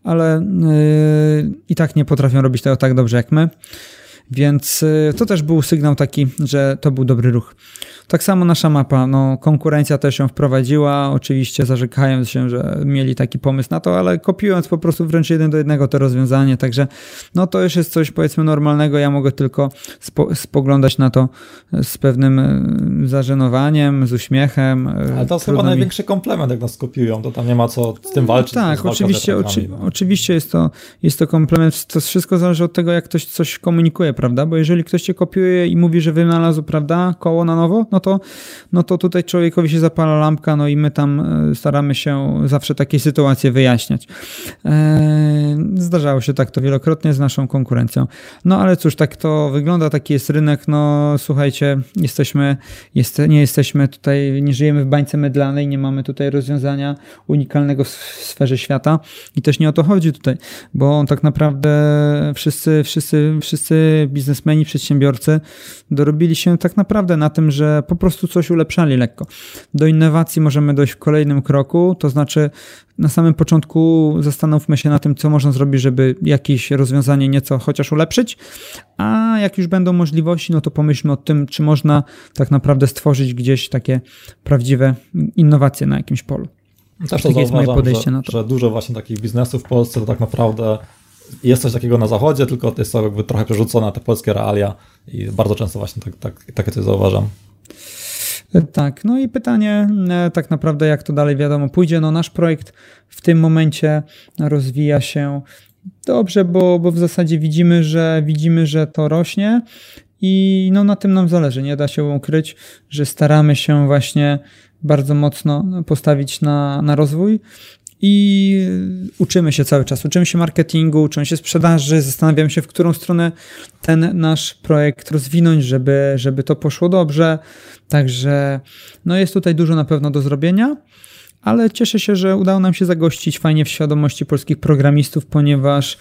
ale yy, i tak nie potrafią robić tego tak dobrze jak my. Więc yy, to też był sygnał taki, że to był dobry ruch. Tak samo nasza mapa, no konkurencja też ją wprowadziła, oczywiście zarzekając się, że mieli taki pomysł na to, ale kopiując po prostu wręcz jeden do jednego to rozwiązanie, także no to już jest coś powiedzmy normalnego, ja mogę tylko spo, spoglądać na to z pewnym e, zażenowaniem, z uśmiechem. E, ale to jest chyba największy komplement, jak nas kopiują, to tam nie ma co z tym walczyć. tak, oczywiście, oczy, no. oczywiście jest to, jest to komplement, to wszystko zależy od tego, jak ktoś coś komunikuje, prawda, bo jeżeli ktoś cię kopiuje i mówi, że wynalazł, prawda, koło na nowo, no to, no to tutaj człowiekowi się zapala lampka, no i my tam e, staramy się zawsze takie sytuacje wyjaśniać. E, zdarzało się tak to wielokrotnie z naszą konkurencją. No ale cóż, tak to wygląda, taki jest rynek, no słuchajcie, jesteśmy, jest, nie jesteśmy tutaj, nie żyjemy w bańce mydlanej, nie mamy tutaj rozwiązania unikalnego w sferze świata i też nie o to chodzi tutaj, bo tak naprawdę wszyscy, wszyscy, wszyscy biznesmeni, przedsiębiorcy dorobili się tak naprawdę na tym, że po prostu coś ulepszali lekko. Do innowacji możemy dojść w kolejnym kroku, to znaczy na samym początku zastanówmy się na tym, co można zrobić, żeby jakieś rozwiązanie nieco chociaż ulepszyć, a jak już będą możliwości, no to pomyślmy o tym, czy można tak naprawdę stworzyć gdzieś takie prawdziwe innowacje na jakimś polu. Też to jest moje podejście że, na to. że dużo właśnie takich biznesów w Polsce to tak naprawdę jest coś takiego na zachodzie, tylko to jest to jakby trochę przerzucone na te polskie realia i bardzo często właśnie tak, tak, takie coś zauważam. Tak, no i pytanie e, tak naprawdę, jak to dalej wiadomo pójdzie. No nasz projekt w tym momencie rozwija się dobrze, bo, bo w zasadzie widzimy, że widzimy, że to rośnie i no na tym nam zależy. Nie da się ukryć, że staramy się właśnie bardzo mocno postawić na, na rozwój i uczymy się cały czas. Uczymy się marketingu, uczymy się sprzedaży, zastanawiamy się, w którą stronę ten nasz projekt rozwinąć, żeby, żeby to poszło dobrze. Także no jest tutaj dużo na pewno do zrobienia, ale cieszę się, że udało nam się zagościć fajnie w świadomości polskich programistów, ponieważ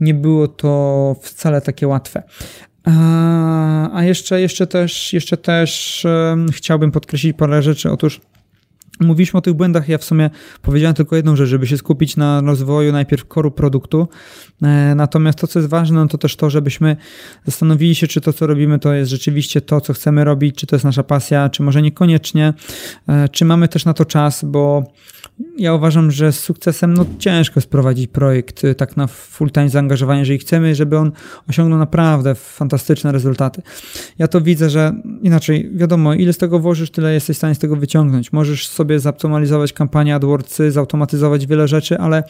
nie było to wcale takie łatwe. A jeszcze, jeszcze też, jeszcze też chciałbym podkreślić parę rzeczy. Otóż Mówiliśmy o tych błędach, ja w sumie powiedziałem tylko jedną rzecz, żeby się skupić na rozwoju najpierw koru produktu. E, natomiast to, co jest ważne, no to też to, żebyśmy zastanowili się, czy to, co robimy, to jest rzeczywiście to, co chcemy robić, czy to jest nasza pasja, czy może niekoniecznie, e, czy mamy też na to czas, bo ja uważam, że z sukcesem no, ciężko sprowadzić projekt y, tak na full-time zaangażowanie, jeżeli chcemy, żeby on osiągnął naprawdę fantastyczne rezultaty. Ja to widzę, że inaczej, wiadomo, ile z tego włożysz, tyle jesteś w stanie z tego wyciągnąć. Możesz sobie zaptymalizować kampanię AdWordsy, zautomatyzować wiele rzeczy, ale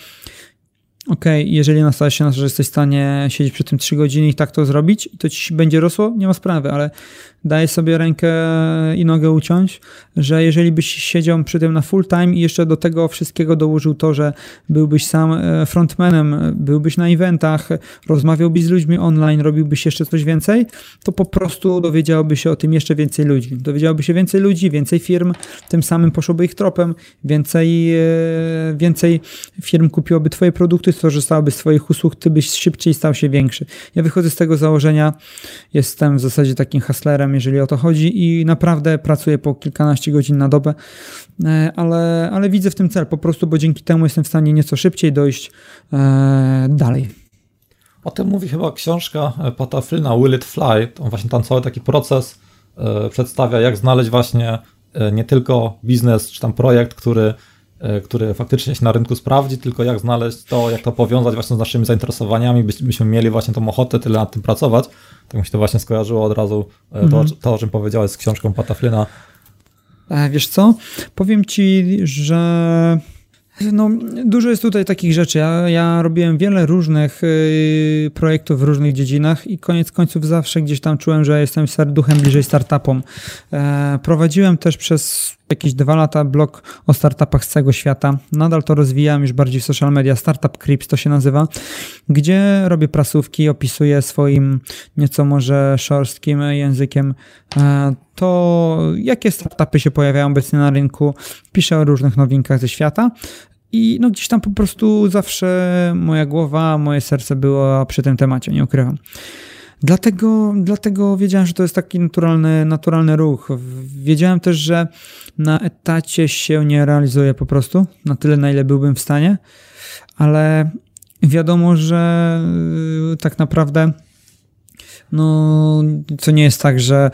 okay, jeżeli nastawiasz się na to, że jesteś w stanie siedzieć przy tym 3 godziny i tak to zrobić to ci będzie rosło, nie ma sprawy, ale daję sobie rękę i nogę uciąć, że jeżeli byś siedział przy tym na full time i jeszcze do tego wszystkiego dołożył to, że byłbyś sam e, frontmanem, byłbyś na eventach, rozmawiałbyś z ludźmi online, robiłbyś jeszcze coś więcej, to po prostu dowiedziałoby się o tym jeszcze więcej ludzi. Dowiedziałoby się więcej ludzi, więcej firm, tym samym poszłoby ich tropem, więcej, e, więcej firm kupiłoby twoje produkty, skorzystałoby z twoich usług, ty byś szybciej stał się większy. Ja wychodzę z tego założenia, jestem w zasadzie takim haslerem, jeżeli o to chodzi i naprawdę pracuję po kilkanaście godzin na dobę, e, ale, ale widzę w tym cel po prostu, bo dzięki temu jestem w stanie nieco szybciej dojść e, dalej. O tym mówi chyba książka Pata Flynna Will It Fly. On właśnie tam cały taki proces e, przedstawia, jak znaleźć właśnie nie tylko biznes czy tam projekt, który który faktycznie się na rynku sprawdzi, tylko jak znaleźć to, jak to powiązać właśnie z naszymi zainteresowaniami, byśmy mieli właśnie tą ochotę tyle nad tym pracować. Tak mi się to właśnie skojarzyło od razu, mhm. to, to, o czym powiedziałeś z książką Pataflina. Wiesz co? Powiem ci, że no, dużo jest tutaj takich rzeczy. Ja, ja robiłem wiele różnych y, projektów w różnych dziedzinach i koniec końców zawsze gdzieś tam czułem, że jestem duchem bliżej startupom. E, prowadziłem też przez jakieś dwa lata blog o startupach z całego świata. Nadal to rozwijam już bardziej w social media. Startup Crips to się nazywa, gdzie robię prasówki, opisuję swoim nieco może szorstkim językiem e, to, jakie startupy się pojawiają obecnie na rynku. Piszę o różnych nowinkach ze świata. I no gdzieś tam po prostu zawsze moja głowa, moje serce było przy tym temacie, nie ukrywam. Dlatego, dlatego wiedziałem, że to jest taki naturalny, naturalny ruch. Wiedziałem też, że na etacie się nie realizuję po prostu na tyle, na ile byłbym w stanie, ale wiadomo, że y, tak naprawdę no, to nie jest tak, że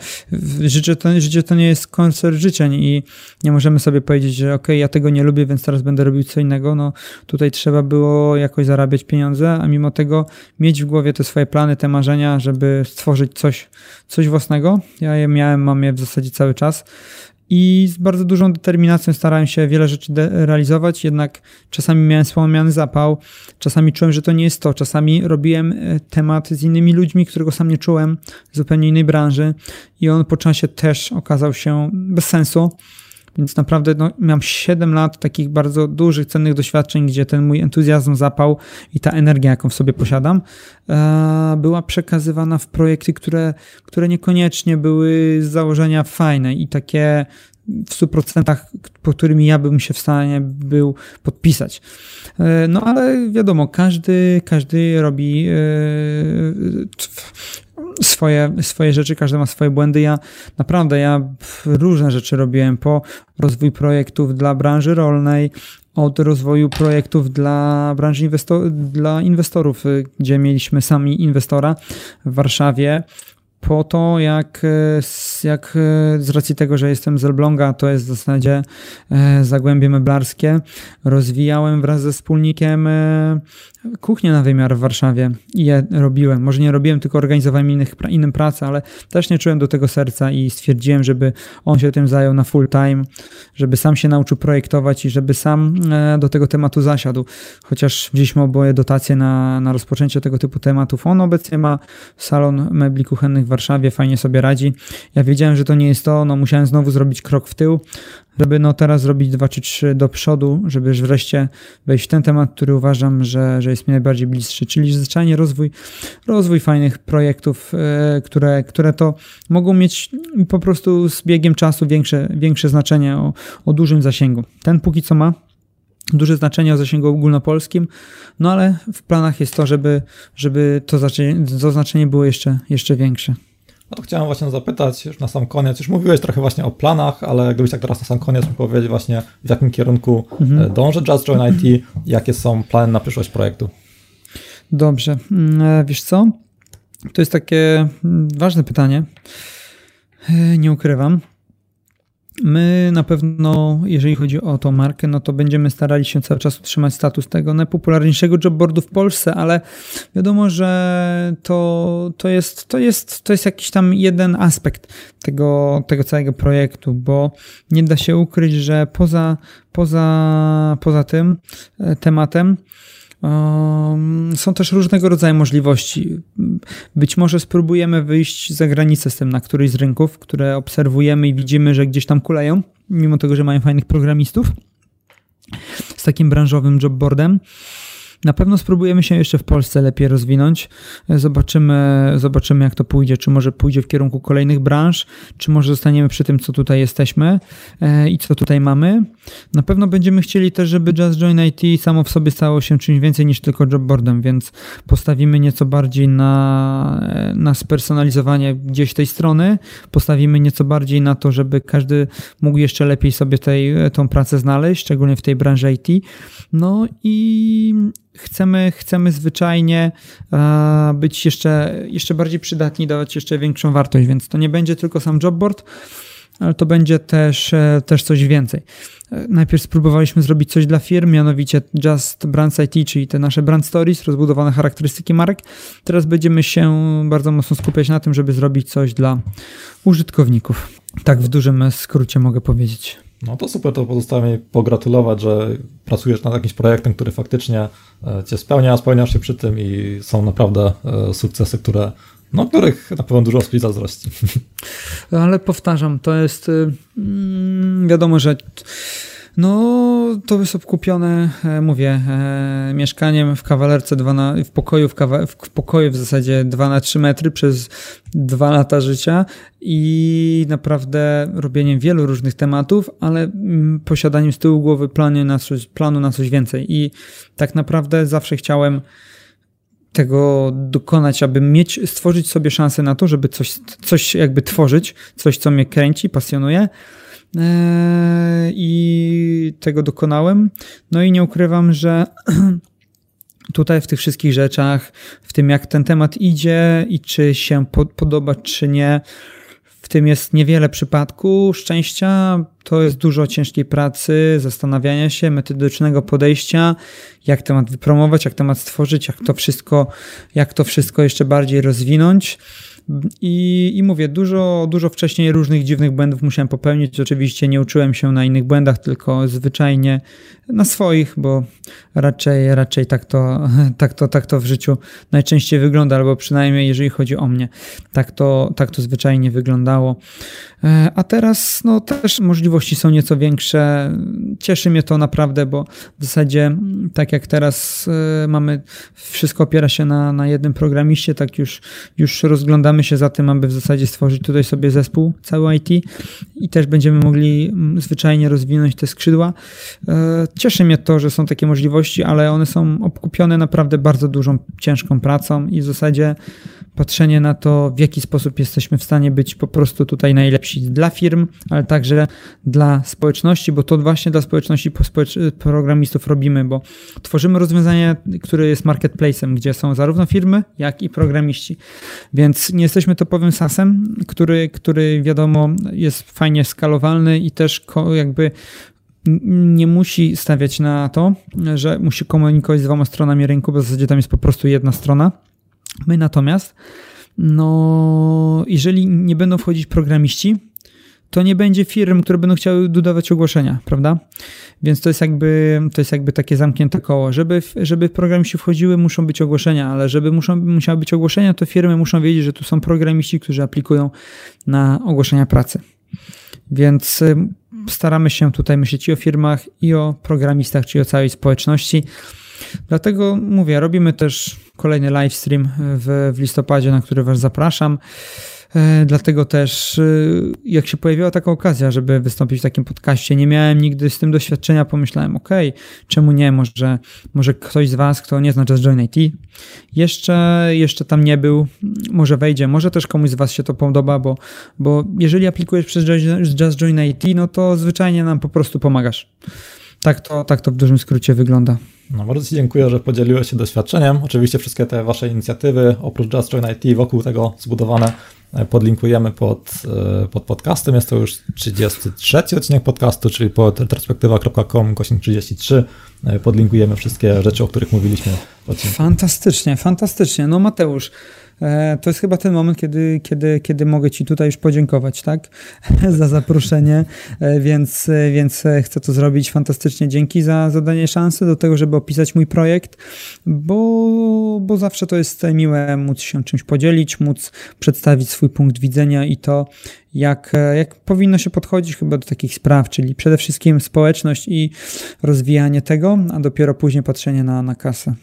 życie to, życie to nie jest koncert życzeń i nie możemy sobie powiedzieć, że ok, ja tego nie lubię, więc teraz będę robił co innego. No, tutaj trzeba było jakoś zarabiać pieniądze, a mimo tego mieć w głowie te swoje plany, te marzenia, żeby stworzyć coś, coś własnego. Ja je miałem, mam je w zasadzie cały czas i z bardzo dużą determinacją starałem się wiele rzeczy realizować, jednak czasami miałem wspomniany zapał, czasami czułem, że to nie jest to, czasami robiłem e, temat z innymi ludźmi, którego sam nie czułem, z zupełnie innej branży i on po czasie też okazał się bez sensu. Więc naprawdę no, miałem 7 lat takich bardzo dużych, cennych doświadczeń, gdzie ten mój entuzjazm, zapał i ta energia, jaką w sobie posiadam, e, była przekazywana w projekty, które, które niekoniecznie były z założenia fajne i takie w 100% po którymi ja bym się w stanie był podpisać. E, no ale wiadomo, każdy, każdy robi e, swoje, swoje rzeczy, każdy ma swoje błędy. Ja naprawdę, ja różne rzeczy robiłem po rozwój projektów dla branży rolnej, od rozwoju projektów dla branży inwestor dla inwestorów, y, gdzie mieliśmy sami inwestora w Warszawie, po to, jak, e, jak e, z racji tego, że jestem z Elbląga, to jest w zasadzie zagłębie meblarskie, rozwijałem wraz ze wspólnikiem kuchnię na wymiar w Warszawie i je robiłem. Może nie robiłem, tylko organizowałem innych, innym pracę, ale też nie czułem do tego serca i stwierdziłem, żeby on się tym zajął na full time, żeby sam się nauczył projektować i żeby sam do tego tematu zasiadł. Chociaż wzięliśmy oboje dotacje na, na rozpoczęcie tego typu tematów. On obecnie ma salon mebli kuchennych w Warszawie, fajnie sobie radzi. Ja wiedziałem, że to nie jest to, no musiałem znowu zrobić krok w tył, żeby no teraz zrobić dwa czy trzy do przodu, żeby wreszcie wejść w ten temat, który uważam, że, że jest mi najbardziej bliższy, czyli zwyczajnie rozwój, rozwój fajnych projektów, e, które, które to mogą mieć po prostu z biegiem czasu większe, większe znaczenie o, o dużym zasięgu. Ten póki co ma duże znaczenie o zasięgu ogólnopolskim, no ale w planach jest to, żeby, żeby to, znaczenie, to znaczenie było jeszcze, jeszcze większe. No to chciałem właśnie zapytać już na sam koniec, już mówiłeś trochę właśnie o planach, ale gdybyś tak teraz na sam koniec mógł powiedzieć właśnie w jakim kierunku mhm. E, dąży Just Join IT, jakie są plany na przyszłość projektu? Dobrze, mm, e, wiesz co, to jest takie mm, ważne pytanie, e, nie ukrywam. My na pewno, jeżeli chodzi o tą markę, no to będziemy starali się cały czas utrzymać status tego najpopularniejszego jobboardu w Polsce, ale wiadomo, że to, to, jest, to, jest, to jest jakiś tam jeden aspekt tego, tego całego projektu, bo nie da się ukryć, że poza, poza, poza tym e, tematem są też różnego rodzaju możliwości. Być może spróbujemy wyjść za granicę z tym na któryś z rynków, które obserwujemy i widzimy, że gdzieś tam kuleją, mimo tego, że mają fajnych programistów z takim branżowym jobboardem. Na pewno spróbujemy się jeszcze w Polsce lepiej rozwinąć. Zobaczymy, zobaczymy jak to pójdzie. Czy może pójdzie w kierunku kolejnych branż, czy może zostaniemy przy tym, co tutaj jesteśmy e, i co tutaj mamy. Na pewno będziemy chcieli też, żeby Just Join IT samo w sobie stało się czymś więcej niż tylko jobboardem, więc postawimy nieco bardziej na, e, na spersonalizowanie gdzieś tej strony. Postawimy nieco bardziej na to, żeby każdy mógł jeszcze lepiej sobie tej, tą pracę znaleźć, szczególnie w tej branży IT. No i chcemy, chcemy zwyczajnie e, być jeszcze, jeszcze bardziej przydatni, dawać jeszcze większą wartość, więc to nie będzie tylko sam jobboard, ale to będzie też, e, też coś więcej. E, najpierw spróbowaliśmy zrobić coś dla firm, mianowicie Just Brands IT, czyli te nasze brand stories, rozbudowane charakterystyki marek. Teraz będziemy się bardzo mocno skupiać na tym, żeby zrobić coś dla użytkowników. Tak w dużym skrócie mogę powiedzieć. No to super, to pozostaje mi pogratulować, że pracujesz nad jakimś projektem, który faktycznie e, cię spełnia, spełniasz się przy tym i są naprawdę e, sukcesy, które, no, których na pewno dużo osób zazdrości. Ale powtarzam, to jest mm, wiadomo, że no, to jest obkupione, e, mówię, e, mieszkaniem w kawalerce, dwa na, w, pokoju, w, kawa, w pokoju w zasadzie 2 na 3 metry przez dwa lata życia i naprawdę robieniem wielu różnych tematów, ale mm, posiadaniem z tyłu głowy planu na coś, planu na coś więcej. I tak naprawdę zawsze chciałem tego dokonać, aby mieć, stworzyć sobie szansę na to, żeby coś, coś jakby tworzyć, coś, co mnie kręci, pasjonuje i tego dokonałem. No i nie ukrywam, że tutaj w tych wszystkich rzeczach, w tym jak ten temat idzie i czy się podoba, czy nie, w tym jest niewiele przypadku szczęścia, to jest dużo ciężkiej pracy, zastanawiania się, metodycznego podejścia, jak temat wypromować, jak temat stworzyć, jak to wszystko, jak to wszystko jeszcze bardziej rozwinąć. I, I mówię, dużo, dużo wcześniej różnych dziwnych błędów musiałem popełnić. Oczywiście nie uczyłem się na innych błędach, tylko zwyczajnie na swoich, bo raczej, raczej tak, to, tak, to, tak to w życiu najczęściej wygląda, albo przynajmniej jeżeli chodzi o mnie, tak to, tak to zwyczajnie wyglądało. E, a teraz no, też możliwości są nieco większe. Cieszy mnie to naprawdę, bo w zasadzie tak jak teraz e, mamy, wszystko opiera się na, na jednym programiście, tak już, już rozglądamy się za tym, aby w zasadzie stworzyć tutaj sobie zespół cały IT i też będziemy mogli zwyczajnie rozwinąć te skrzydła. E, cieszy mnie to, że są takie możliwości, ale one są obkupione naprawdę bardzo dużą, ciężką pracą i w zasadzie patrzenie na to, w jaki sposób jesteśmy w stanie być po prostu tutaj najlepsi dla firm, ale także dla społeczności, bo to właśnie dla społeczności programistów robimy, bo tworzymy rozwiązanie, które jest marketplacem, gdzie są zarówno firmy, jak i programiści. Więc nie jesteśmy topowym SaaSem, który, który wiadomo jest fajnie skalowalny i też jakby nie musi stawiać na to, że musi komunikować z dwoma stronami rynku, bo w zasadzie tam jest po prostu jedna strona. My natomiast, no, jeżeli nie będą wchodzić programiści, to nie będzie firm, które będą chciały dodawać ogłoszenia, prawda? Więc to jest jakby, to jest jakby takie zamknięte koło. Żeby, żeby programiści wchodziły, muszą być ogłoszenia, ale żeby muszą, musiały być ogłoszenia, to firmy muszą wiedzieć, że tu są programiści, którzy aplikują na ogłoszenia pracy. Więc staramy się tutaj myśleć i o firmach, i o programistach, czyli o całej społeczności. Dlatego mówię, robimy też kolejny livestream w, w listopadzie, na który Was zapraszam. E, dlatego też, e, jak się pojawiła taka okazja, żeby wystąpić w takim podcaście, nie miałem nigdy z tym doświadczenia, pomyślałem, ok, czemu nie, może, może ktoś z Was, kto nie zna Just Join IT, jeszcze, jeszcze tam nie był, może wejdzie, może też komuś z Was się to podoba, bo, bo jeżeli aplikujesz przez Just Join IT, no to zwyczajnie nam po prostu pomagasz. Tak to, tak to w dużym skrócie wygląda. No, bardzo Ci dziękuję, że podzieliłeś się doświadczeniem. Oczywiście wszystkie te Wasze inicjatywy, oprócz Just Join IT, wokół tego zbudowane, e, podlinkujemy pod, e, pod podcastem. Jest to już 33 odcinek podcastu, czyli pod retrospektywa.com, kośnik 33. E, podlinkujemy wszystkie rzeczy, o których mówiliśmy. Fantastycznie, fantastycznie. No Mateusz, to jest chyba ten moment, kiedy, kiedy, kiedy mogę Ci tutaj już podziękować, tak? za zaproszenie, e, więc, e, więc chcę to zrobić fantastycznie. Dzięki za zadanie szansy do tego, żeby opisać mój projekt, bo, bo zawsze to jest miłe móc się czymś podzielić, móc przedstawić swój punkt widzenia i to, jak, jak powinno się podchodzić chyba do takich spraw, czyli przede wszystkim społeczność i rozwijanie tego, a dopiero później patrzenie na, na kasę.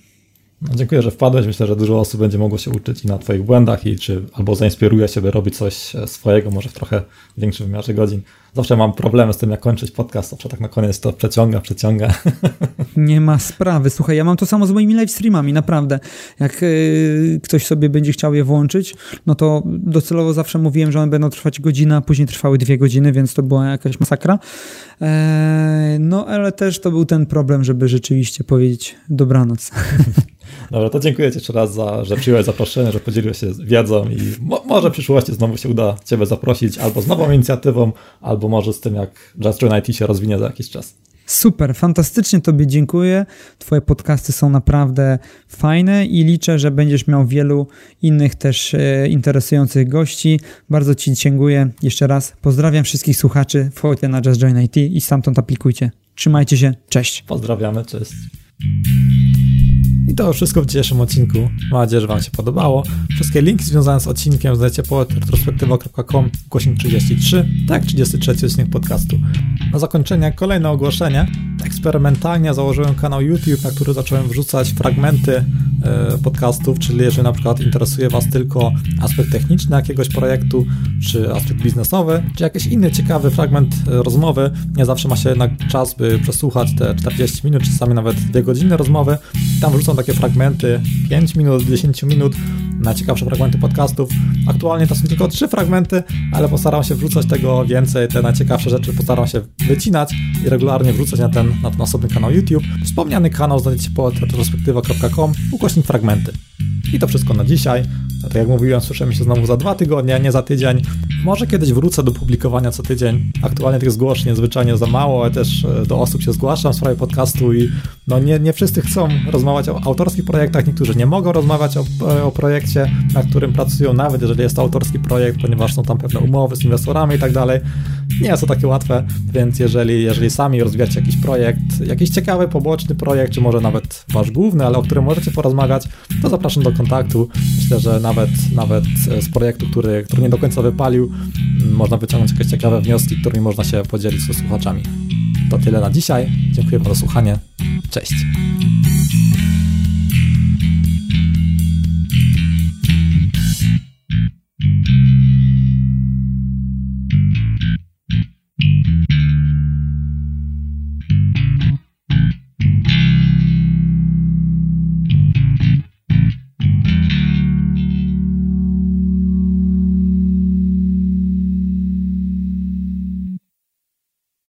No, dziękuję, że wpadłeś. Myślę, że dużo osób będzie mogło się uczyć i na Twoich błędach i czy albo zainspiruje się, by robić coś e, swojego, może w trochę większym wymiarze godzin. Zawsze mam problemy z tym, jak kończyć podcast, zawsze tak na koniec to przeciąga, przeciąga. Nie ma sprawy. Słuchaj, ja mam to samo z moimi live streamami, naprawdę. Jak yy, ktoś sobie będzie chciał je włączyć, no to docelowo zawsze mówiłem, że one będą trwać godzinę, a później trwały dwie godziny, więc to była jakaś masakra. Eee, no, ale też to był ten problem, żeby rzeczywiście powiedzieć dobranoc. Dobra, to dziękuję Ci jeszcze raz, za, że przyjąłeś zaproszenie, że podzieliłeś się wiedzą i mo może w przyszłości znowu się uda Ciebie zaprosić albo z nową inicjatywą, albo może z tym, jak Just Join IT się rozwinie za jakiś czas. Super, fantastycznie Tobie dziękuję. Twoje podcasty są naprawdę fajne i liczę, że będziesz miał wielu innych też e, interesujących gości. Bardzo Ci dziękuję jeszcze raz. Pozdrawiam wszystkich słuchaczy. Wchodźcie na Just Join IT i stamtąd aplikujcie. Trzymajcie się, cześć. Pozdrawiamy, cześć. I to wszystko w dzisiejszym odcinku. Mam nadzieję, że Wam się podobało. Wszystkie linki związane z odcinkiem znajdziecie po retrospektywa.com ukośnik 33, tak 33 odcinek podcastu. Na zakończenie kolejne ogłoszenie. Eksperymentalnie założyłem kanał YouTube, na który zacząłem wrzucać fragmenty e, podcastów, czyli jeżeli na przykład interesuje Was tylko aspekt techniczny jakiegoś projektu, czy aspekt biznesowy, czy jakiś inny ciekawy fragment e, rozmowy, nie zawsze ma się jednak czas, by przesłuchać te 40 minut, czasami nawet 2 godziny rozmowy. Tam wrzucam takie fragmenty 5 minut, 10 minut na ciekawsze fragmenty podcastów. Aktualnie to są tylko 3 fragmenty, ale postaram się wrzucać tego więcej, te najciekawsze rzeczy postaram się wycinać i regularnie wrzucać na ten, na ten osobny kanał YouTube. Wspomniany kanał znajdziecie pod retrospektywa.com ukośnik fragmenty. I to wszystko na dzisiaj. Tak jak mówiłem, słyszymy się znowu za dwa tygodnie, nie za tydzień. Może kiedyś wrócę do publikowania co tydzień. Aktualnie tych zgłoszeń zwyczajnie za mało, ale też e, do osób się zgłaszam w sprawie podcastu i no nie, nie wszyscy chcą rozmawiać o autorskich projektach, niektórzy nie mogą rozmawiać o, o projekcie, na którym pracują, nawet jeżeli jest to autorski projekt, ponieważ są tam pewne umowy z inwestorami i tak dalej. Nie jest to takie łatwe, więc jeżeli, jeżeli sami rozwijacie jakiś projekt, jakiś ciekawy, poboczny projekt, czy może nawet wasz główny, ale o którym możecie porozmawiać, to zapraszam do kontaktu. Myślę, że nawet, nawet z projektu, który, który nie do końca wypalił, można wyciągnąć jakieś ciekawe wnioski, którymi można się podzielić ze słuchaczami. To tyle na dzisiaj. Dziękuję za słuchanie. Cześć.